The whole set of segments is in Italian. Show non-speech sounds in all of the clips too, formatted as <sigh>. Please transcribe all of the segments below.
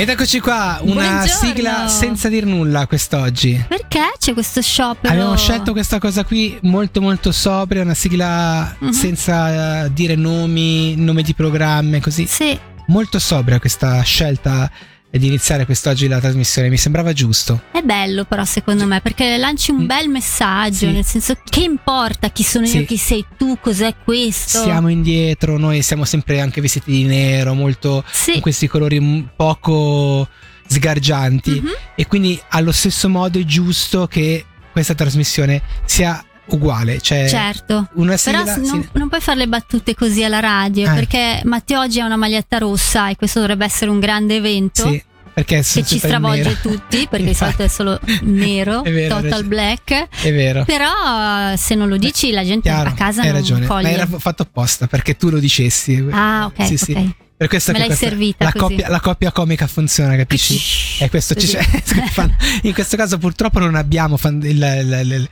Ed eccoci qua, una Buongiorno. sigla senza dir nulla quest'oggi. Perché c'è questo sciopero? Abbiamo scelto questa cosa qui molto molto sobria, una sigla Mhm. senza dire nomi, nome di programmi, così. Sì, Molto sobria questa scelta di iniziare quest'oggi la trasmissione, mi sembrava giusto. è bello però secondo me perché lanci un Mm. bel messaggio, Sì. nel senso che importa chi sono Sì. io, chi sei tu, cos'è questo? Siamo indietro, noi siamo sempre anche vestiti di nero, molto Sì. con questi colori poco sgargianti Mhm. e quindi allo stesso modo è giusto che questa trasmissione sia uguale, cioè Certo. una Però sigla s- non, non puoi fare le battute così alla radio Eh. perché Matteo oggi ha una maglietta rossa e questo dovrebbe essere un grande evento Sì, perché che ci stravolge tutti <laughs> perché di solito è solo nero, <laughs> È vero, total black. È vero. Però se non lo dici la gente Chiaro, a casa hai non ragione, coglie. ma era fatto apposta perché tu lo dicessi. Ah, ok, Sì, ok. sì. Per questo Me che l'hai questa- servita la così. coppia, la coppia comica funziona, capisci? E questo ci <laughs> in questo caso purtroppo non abbiamo fan- il- il- il-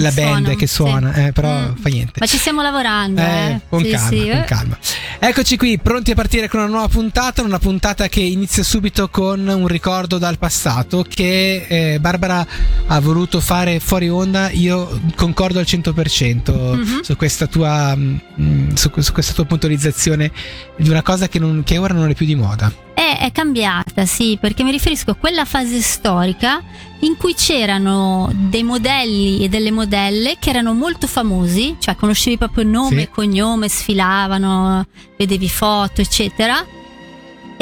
la band suono, che sì. suona, eh, però Mm. fa niente. Ma ci stiamo lavorando, eh. Eh, con Sì, calma, sì, con eh. calma. Eccoci qui, pronti a partire con una nuova puntata, una puntata che inizia subito con un ricordo dal passato che eh, Barbara ha voluto fare fuori onda. Io concordo al 100% Mhm. su questa tua mm, su, su questa tua puntualizzazione di una cosa che, non- che ora non è più di moda. È, è cambiata, sì, perché mi riferisco a quella fase storica in cui c'erano dei modelli e delle modelle che erano molto famosi, cioè conoscevi proprio nome Sì. e cognome, sfilavano, vedevi foto, eccetera.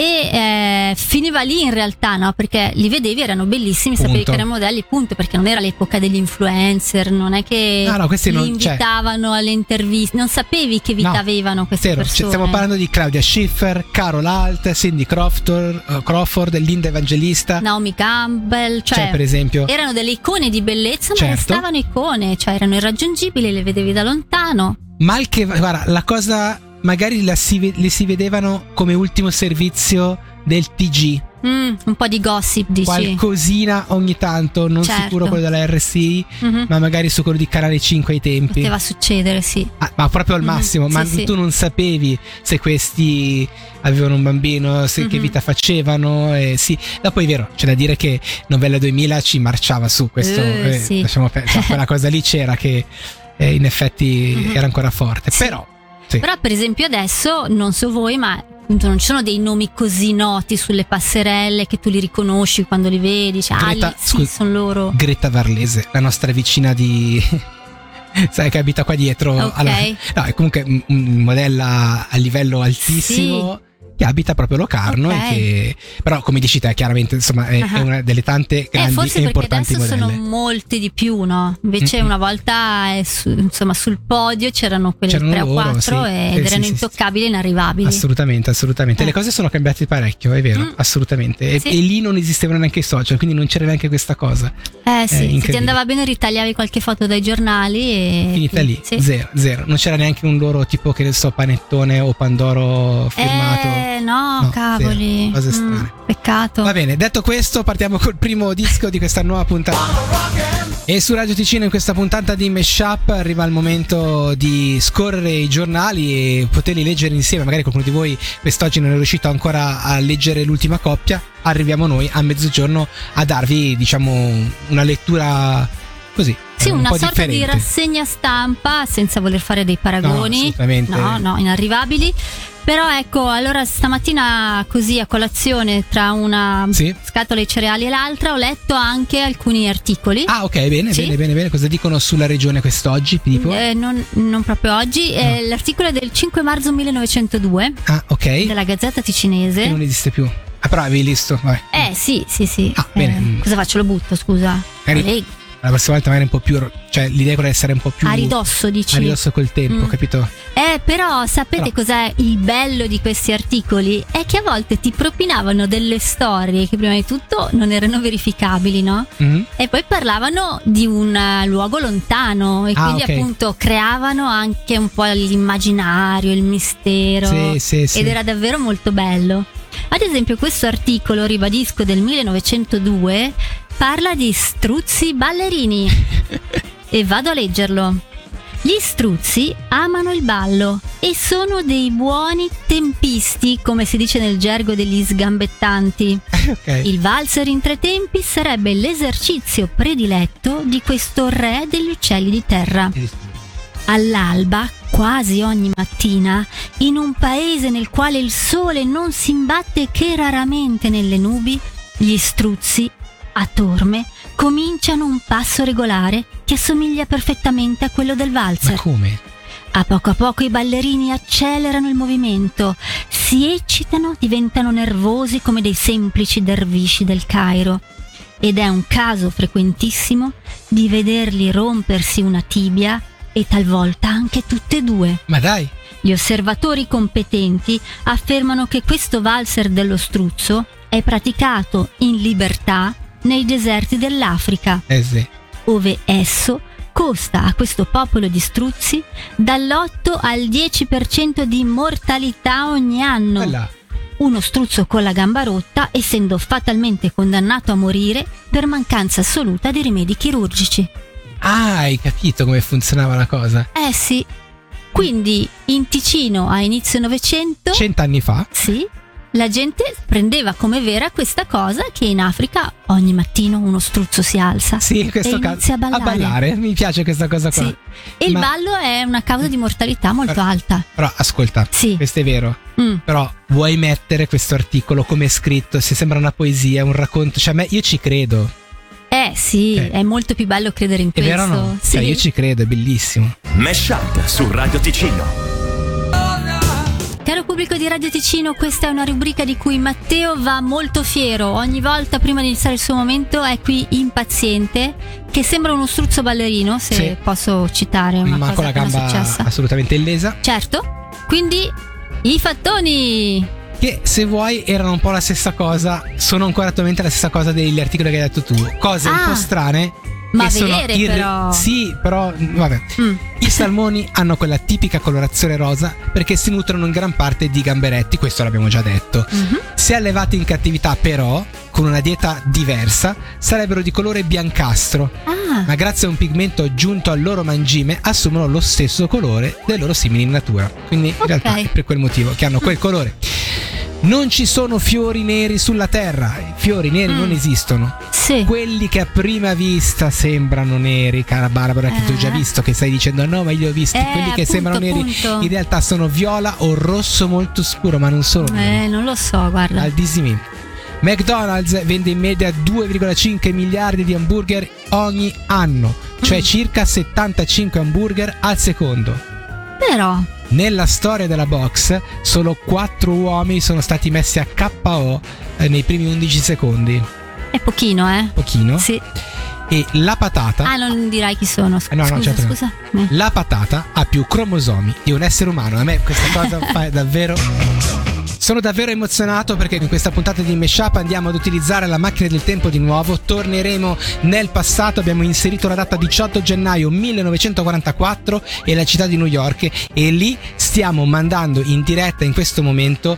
E eh, finiva lì in realtà, no? Perché li vedevi, erano bellissimi, sapevi Punto. che erano modelli, punto, perché non era l'epoca degli influencer, non è che No, no, li non- cioè- invitavano alle interviste, non sapevi che vita No, avevano queste Zero, cioè, persone. stiamo parlando di Claudia Schiffer, Carol Alt, Cindy Crawford, eh, Crawford, Linda Evangelista. Naomi Campbell, cioè, Cioè, per esempio, erano delle icone di bellezza, ma Certo. restavano icone, cioè erano irraggiungibili, le vedevi da lontano. mal che guarda, la cosa magari si, le si vedevano come ultimo servizio del TG, Mm, un po' di gossip, dici. qualcosina ogni tanto, non Certo. sicuro quello della RSI, Mhm. ma magari su quello di Canale 5 ai tempi. Poteva succedere, sì. Ah, ma proprio al Mhm, massimo, ma sì, sì. tu non sapevi se questi avevano un bambino, se che Mhm. vita facevano. E sì, dopo è vero, c'è da dire che Novella 2000 ci marciava su questo. Eh, eh, sì. lasciamo per- cioè, quella cosa lì c'era che eh, in effetti <laughs> Mhm. era ancora forte. Sì. Però, sì. Però, per esempio, adesso non so voi, ma appunto non ci sono dei nomi così noti sulle passerelle che tu li riconosci quando li vedi. Ah, Greta- lì, sì, sono loro. Greta Varlese, la nostra vicina di. <laughs> Sai che abita qua dietro. Ok. alla- no, è comunque un- modella a livello altissimo. Che abita proprio Locarno. Ok. E che, però, come dici te, chiaramente, insomma, è, Ah. è una delle tante Eh, grandi forse e perché importanti adesso modelle. sono molti di più, no? Invece Mm-mm. una volta eh, su- insomma, sul podio c'erano quelle C'erano 3 o loro, 4 sì. ed Sì, erano sì, sì, intoccabili e inarrivabili. Assolutamente, assolutamente. Eh. Le cose sono cambiate parecchio, è vero, Mm. assolutamente. E, Sì. e lì non esistevano neanche i social, quindi non c'era neanche questa cosa. Eh sì, se ti andava bene ritagliavi qualche foto dai giornali e... Finita lì, Sì. zero, zero. Non c'era neanche un loro tipo, che ne so, panettone o Pandoro firmato. Eh no, No, cavoli. zero. Cose Mm, strane. peccato. Va bene, detto questo, partiamo col primo disco di questa nuova puntata. E su Radio Ticino in questa puntata di Meshup arriva il momento di scorrere i giornali e poterli leggere insieme. Magari qualcuno di voi quest'oggi non è riuscito ancora a leggere l'ultima coppia. Arriviamo noi a mezzogiorno a darvi, diciamo, una lettura così. Sì, un una sorta di differente. rassegna stampa senza voler fare dei paragoni. No, assolutamente. No, no, inarrivabili. Però ecco, allora stamattina così a colazione tra una Sì. scatola di cereali e l'altra ho letto anche alcuni articoli. Ah, ok, bene, Sì. bene, bene, bene. Cosa dicono sulla regione quest'oggi? Eh, non, non proprio oggi, eh, l'articolo è del 5 marzo 1902 Ah, ok. della Gazzetta Che Ticinese. non esiste più. Ah, però avevi visto. Vabbè. Eh sì, sì, sì. Ah, bene. Eh, cosa faccio? Lo butto, scusa. Leggo. La prossima volta magari un po' più. Cioè, l'idea è essere un po' più. A ridosso, dici? a ridosso col tempo, Mm. capito? Eh, però sapete Però- cos'è il bello di questi articoli? È che a volte ti propinavano delle storie che prima di tutto non erano verificabili, no? Mhm. E poi parlavano di un eh, luogo lontano e Ah, quindi ok. appunto creavano anche un po' l'immaginario, il mistero. Sì, sì, sì. Ed era davvero molto bello. Ad esempio, questo articolo, ribadisco, del 1902, parla di struzzi ballerini. <laughs> e vado a leggerlo. Gli struzzi amano il ballo e sono dei buoni tempisti, come si dice nel gergo degli sgambettanti. <laughs> ok. Il valzer in tre tempi sarebbe l'esercizio prediletto di questo re degli uccelli di terra. All'alba, quasi ogni mattina, in un paese nel quale il sole non si imbatte che raramente nelle nubi, gli struzzi, a torme, cominciano un passo regolare che assomiglia perfettamente a quello del Ma valzer. come? A poco a poco i ballerini accelerano il movimento, si eccitano, diventano nervosi come dei semplici dervisci del Cairo. Ed è un caso frequentissimo di vederli rompersi una tibia e talvolta anche tutte e due. Ma dai. Gli osservatori competenti affermano che questo valzer dello struzzo è praticato in libertà nei deserti dell'Africa, Eh sì. ove esso costa a questo popolo di struzzi dall'8 al 10% di mortalità ogni anno. Quella. Uno struzzo con la gamba rotta essendo fatalmente condannato a morire per mancanza assoluta di rimedi chirurgici. Ah, hai capito come funzionava la cosa? Eh sì. Quindi in Ticino a inizio Novecento, Cent'anni fa. sì, la gente prendeva come vera questa cosa che in Africa ogni mattino uno struzzo si alza. Sì, in questo E caso. inizia a ballare. Mi piace questa cosa qua. Sì. E il Ma- ballo è una causa di mortalità molto Però- alta. Però ascolta, Sì. questo è vero. Mm. Però vuoi mettere questo articolo come è scritto? Se sembra una poesia, un racconto. Cioè, a me, io ci credo. Eh sì, Ok. è molto più bello credere in È questo. vero o no? Sì. Cioè, io ci credo, è bellissimo. Mesh Up su Radio Ticino. Caro pubblico di Radio Ticino, questa è una rubrica di cui Matteo va molto fiero. Ogni volta prima di iniziare il suo momento è qui impaziente, che sembra uno struzzo ballerino, se Sì. posso citare una Ma con la gamba assolutamente illesa. Certo. Quindi i fattoni. Che se vuoi erano un po' la stessa cosa. Sono ancora attualmente la stessa cosa degli articoli che hai detto tu. Cose un Ah. po' strane. Ma vere, irre- però. Sì, però. Vabbè. Mm. I salmoni hanno quella tipica colorazione rosa perché si nutrono in gran parte di gamberetti, questo l'abbiamo già detto. Mhm. Se allevati in cattività, però, con una dieta diversa, sarebbero di colore biancastro, Ah, ma grazie a un pigmento aggiunto al loro mangime assumono lo stesso colore dei loro simili in natura. Quindi in Ok. realtà è per quel motivo che hanno quel colore. Non ci sono fiori neri sulla terra, i fiori neri Mm. non esistono. sì. Quelli che a prima vista sembrano neri, cara Barbara, che tu hai già Eh. visto, che stai dicendo no, ma io li ho visti, Eh, quelli che appunto, sembrano neri appunto. in realtà sono viola o rosso molto scuro, ma non sono neri. Eh, non lo so, guarda. Al Disney. McDonald's vende in media 2,5 miliardi di hamburger ogni anno, cioè Mm. circa 75 hamburger al secondo. Però, Nella storia della box, solo 4 uomini sono stati messi a KO eh, nei primi 11 secondi. è pochino, eh? Pochino. Sì. E la patata. Ah, non dirai chi sono. Scusa, Eh, no, no, certo scusa. Eh. La patata ha più cromosomi di un essere umano. A me questa cosa <laughs> fa davvero. Sono davvero emozionato perché in questa puntata di Meshup andiamo ad utilizzare la macchina del tempo di nuovo. Torneremo nel passato. Abbiamo inserito la data 18 gennaio 1944 e la città di New York. E lì stiamo mandando in diretta in questo momento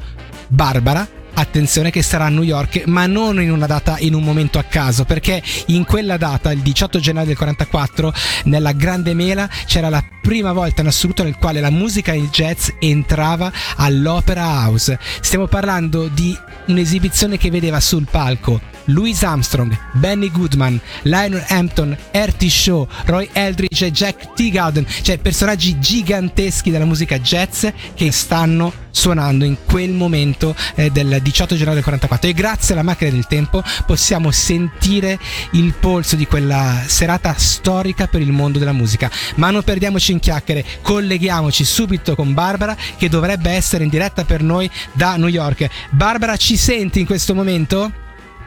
Barbara. Attenzione che sarà a New York, ma non in una data in un momento a caso, perché in quella data, il 18 gennaio del 44, nella Grande Mela c'era la prima volta in assoluto nel quale la musica e il jazz entrava all'Opera House. Stiamo parlando di un'esibizione che vedeva sul palco Louis Armstrong, Benny Goodman, Lionel Hampton, Ertie Shaw, Roy Eldridge e Jack Teagarden, cioè personaggi giganteschi della musica jazz che stanno suonando in quel momento eh, del 18 gennaio del 44 e grazie alla macchina del tempo possiamo sentire il polso di quella serata storica per il mondo della musica. Ma non perdiamoci in chiacchiere colleghiamoci subito con Barbara che dovrebbe essere in diretta per noi da New York. Barbara ci senti in questo momento?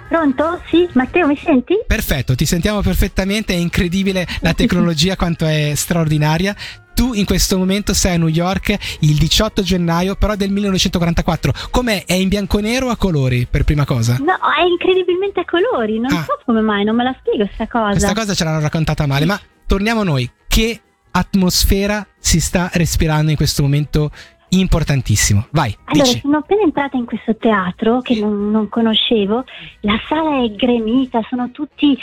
Pronto? Sì, Matteo, mi senti? Perfetto, ti sentiamo perfettamente, è incredibile la tecnologia quanto è straordinaria. Tu in questo momento sei a New York il 18 gennaio, però del 1944. Com'è? È in bianco e nero o a colori, per prima cosa? No, è incredibilmente a colori, non Ah. so come mai, non me la spiego sta cosa. Questa cosa ce l'hanno raccontata male, ma torniamo a noi. Che atmosfera si sta respirando in questo momento importantissimo? Vai, Allora, dici. sono appena entrata in questo teatro che non, non conoscevo, la sala è gremita, sono tutti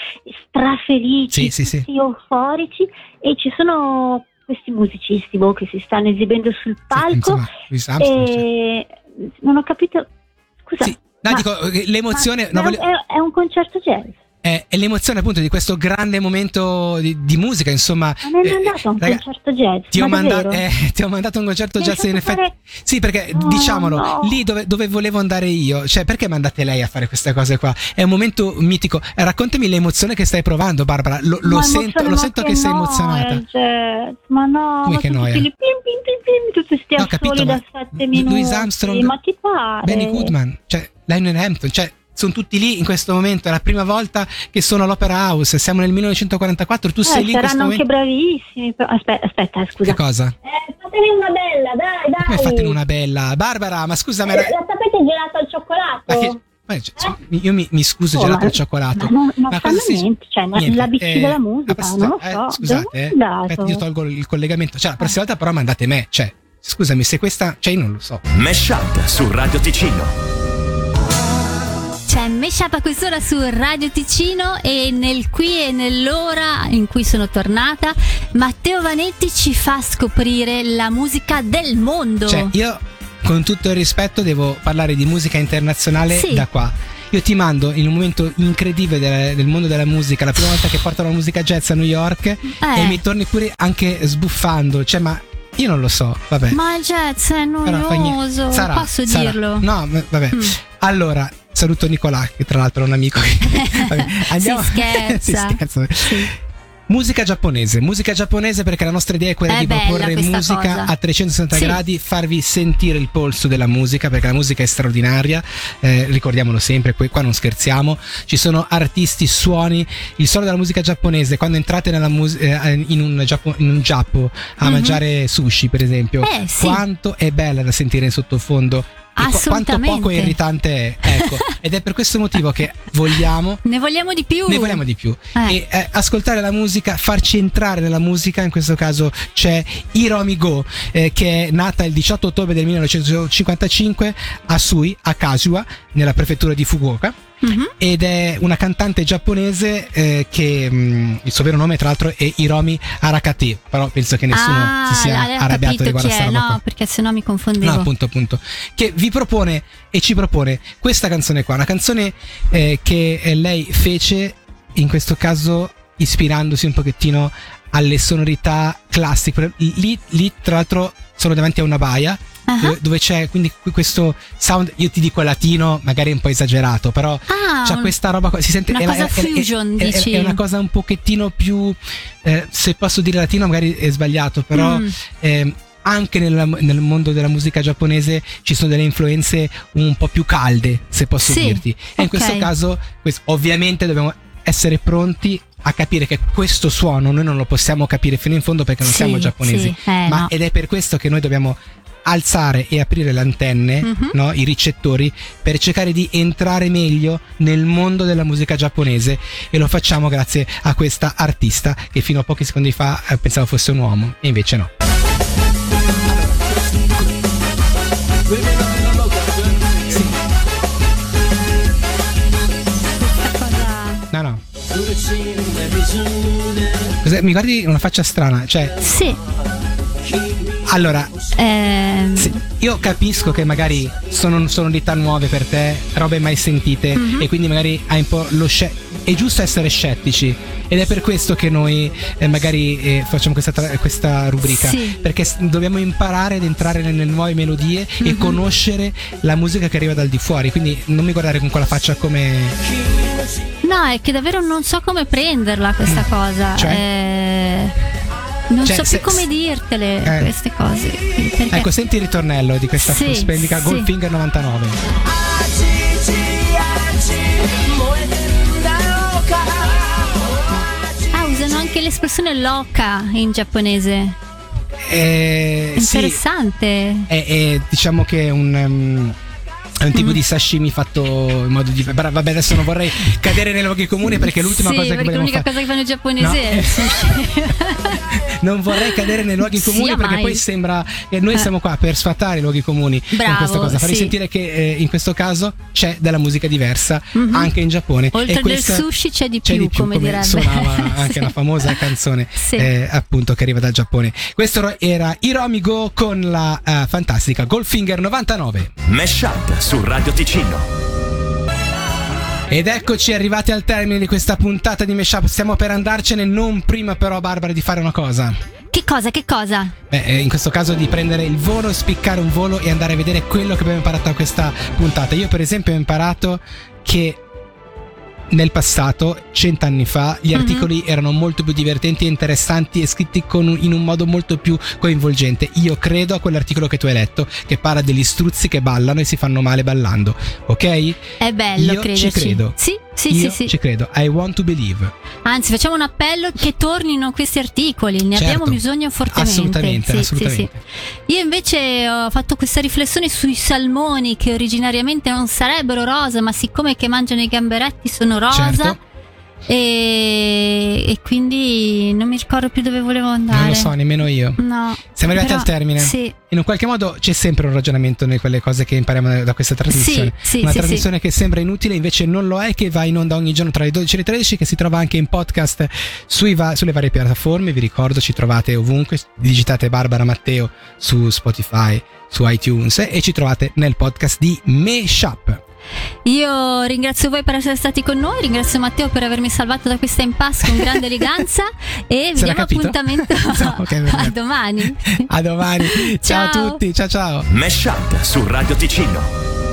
strafelici, Sì, sì, sì. tutti euforici e ci sono questi musicisti boh, che si stanno esibendo sul palco insomma, Armstrong, cioè. e non ho capito. Scusa, Sì, no, ma- dico, eh, l'emozione. no, voglio- è, è un concerto jazz. È, è l'emozione appunto di questo grande momento di, di musica, insomma. Ma mi hai eh, mandato a un raga, concerto jazz? Ti ho, ma manda- eh, <laughs> ti ho mandato un concerto Mi jazz in effetti. fare- Sì, perché Oh, diciamolo, no. lì dove, dove volevo andare io, cioè perché mandate lei a fare queste cose qua? È un momento mitico. Eh, raccontami l'emozione che stai provando, Barbara. Lo, lo sento, lo sento che, sei noia, emozionata. jazz. Ma no, Come ma che noia? quelli pim, pim, pim, pim, tutti sti No, capito, da sette Louis minuti. Armstrong, ma ti pare? Benny Goodman, cioè Lionel Hampton, cioè sono tutti lì in questo momento, è la prima volta che sono all'Opera House, siamo nel 1944, tu Eh, sei lì in questo saranno anche momento. bravissimi. però- Aspetta, aspetta, eh, scusa. Che cosa? Eh, fatene una bella, dai, dai. Come fatene una bella? Barbara, ma scusa, ma Eh, La sapete gelato al cioccolato? ma che- ma cioè, io mi, mi scuso, Oh, gelato ma- al cioccolato. Ma non, Ma fanno cosa si- niente, cioè, ma Niente, l'ABC eh, della musica, la prossima- non lo eh, so. scusate, eh, aspetta, io tolgo il collegamento. Cioè, la prossima volta però mandate me, cioè, scusami, se questa, cioè io non lo so. Mesh Up su Radio Ticino. C'è Meshup a quest'ora su Radio Ticino e nel qui e nell'ora in cui sono tornata Matteo Vanetti ci fa scoprire la musica del mondo. Cioè, io con tutto il rispetto devo parlare di musica internazionale Sì. da qua. Io ti mando in un momento incredibile del, del mondo della musica, la prima volta che portano la musica jazz a New York Eh. e mi torni pure anche sbuffando, cioè ma io non lo so, vabbè. Ma il jazz è noioso, Sarà, posso sarà. dirlo? No, vabbè. Mm. Allora, saluto Nicolà, che tra l'altro è un amico. <laughs> vabbè, Si <laughs> scherza. si scherza. Sì. Musica giapponese, musica giapponese perché la nostra idea è quella È di proporre musica cosa. a 360 Sì. gradi, farvi sentire il polso della musica perché la musica è straordinaria, eh, ricordiamolo sempre, qui- qua non scherziamo, ci sono artisti, suoni, il suono della musica giapponese, quando entrate mus- eh, in, un Giappo, in un Giappo a Mhm. mangiare sushi per esempio, Eh, sì. quanto è bella da sentire in sottofondo. E qu- quanto Assolutamente. poco irritante è. Ecco, <laughs> ed è per questo motivo che vogliamo Ne vogliamo di più. ne vogliamo di più. Eh. E eh, ascoltare la musica, farci entrare nella musica, in questo caso c'è Hiromi Go, eh, che è nata il 18 ottobre del 1955 a Sui, a Kasua, nella prefettura di Fukuoka. Mhm. Ed è una cantante giapponese eh, che mh, il suo vero nome, tra l'altro, è Hiromi Arakate. Però penso che nessuno ah, si sia arrabbiato riguardo a chi sta è, roba no, qua. perché sennò mi confondevo. No, appunto, appunto. Che vi propone e ci propone questa canzone qua. Una canzone eh, che eh, lei fece, in questo caso, ispirandosi un pochettino alle sonorità classiche. Lì, lì tra l'altro, sono davanti a una baia. Ah. Dove, c'è quindi qui- questo sound, io ti dico latino, magari un po' esagerato, però Ah, c'è questa roba si sente una è cosa è- fusion, è- dici? è una cosa un pochettino più eh, se posso dire latino magari è sbagliato, però Mm. ehm, anche nella- nel mondo della musica giapponese ci sono delle influenze un po' più calde, se posso Sì, dirti. E in ok. questo caso, quest- ovviamente dobbiamo essere pronti a capire che questo suono noi non lo possiamo capire fino in fondo perché non Sì, siamo giapponesi. sì, eh, ma no. ed è per questo che noi dobbiamo alzare e aprire le antenne, Mhm. no? i ricettori, per cercare di entrare meglio nel mondo della musica giapponese e lo facciamo grazie a questa artista che fino a pochi secondi fa eh, pensavo fosse un uomo e invece no. Sì. cosa- No, no. Cos'è? Mi guardi una faccia strana, cioè, Sì. Allora, ehm, Sì, io capisco che magari sono sonorità nuove per te, robe mai sentite Mhm. e quindi magari hai un po' lo sce- è giusto essere scettici ed è per questo che noi eh, magari eh, facciamo questa, tra- questa rubrica Sì. perché s- dobbiamo imparare ad entrare nelle nuove melodie e Mhm. conoscere la musica che arriva dal di fuori quindi non mi guardare con quella faccia come No, è che davvero non so come prenderla questa cosa. Cioè? Eh, non Cioè, so se- più come dirtele Eh. queste cose. Perché ecco senti il ritornello di questa Sì, splendida sì. Goldfinger 99 Ah, usano anche l'espressione loca in giapponese. eh, sì, Interessante. è, è- diciamo che è un um, È un tipo Mm. di sashimi fatto in modo di. Però vabbè, adesso non vorrei cadere nei luoghi comuni perché l'ultima sì, cosa che perché cosa che fanno i giapponesi No. è il <laughs> sushi. Non vorrei cadere nei luoghi comuni Sia perché mai. poi sembra che noi Eh. siamo qua per sfatare i luoghi comuni con Bravo, questa cosa, farvi sì. sentire che eh, in questo caso c'è della musica diversa Mhm. anche in Giappone. Oltre e del sushi c'è di c'è più, di più, come, direbbe. suonava <laughs> anche Sì. la famosa canzone Sì. eh, appunto che arriva dal Giappone. Questo era Hiromi Go con la eh, fantastica Goldfinger 99. Mesh Up su Radio Ticino. Ed eccoci arrivati al termine di questa puntata di Meshup. Stiamo per andarcene, non prima però Barbara di fare una cosa. Che cosa, che cosa? Beh, eh, in questo caso di prendere il volo, spiccare un volo e andare a vedere quello che abbiamo imparato da questa puntata. Io per esempio ho imparato che nel passato, cent'anni fa, gli Mhm. articoli erano molto più divertenti e interessanti e scritti con un- in un modo molto più coinvolgente. Io credo a quell'articolo che tu hai letto, che parla degli struzzi che ballano e si fanno male ballando, ok? È bello, Io crederci. ci credo. Sì, sì, Io sì, sì. ci credo. I want to believe. Anzi, facciamo un appello che tornino questi articoli, ne Certo. abbiamo bisogno fortemente. Assolutamente, Sì, assolutamente. sì. Io invece ho fatto questa riflessione sui salmoni che originariamente non sarebbero rosa, ma siccome che mangiano i gamberetti sono rosa. Certo. E, e quindi non mi ricordo più dove volevo andare. Non lo so, nemmeno io. No. Siamo arrivati al termine. Sì. In un qualche modo c'è sempre un ragionamento in quelle cose che impariamo da questa trasmissione. Sì, sì, Una sì, trasmissione che sembra inutile, invece non lo è, che va in onda ogni giorno tra le 12 e le 13, che si trova anche in podcast va- sulle varie piattaforme. Vi ricordo, ci trovate ovunque. Digitate Barbara Matteo su Spotify, su iTunes e ci trovate nel podcast di Meshup. Io ringrazio voi per essere stati con noi, ringrazio Matteo per avermi salvato da questa impasse con grande eleganza <laughs> e vi diamo capito? appuntamento <laughs> No, ok, va bene. a domani. A domani. <laughs> ciao a Ciao. tutti. Ciao ciao. Mesh Up su Radio Ticino.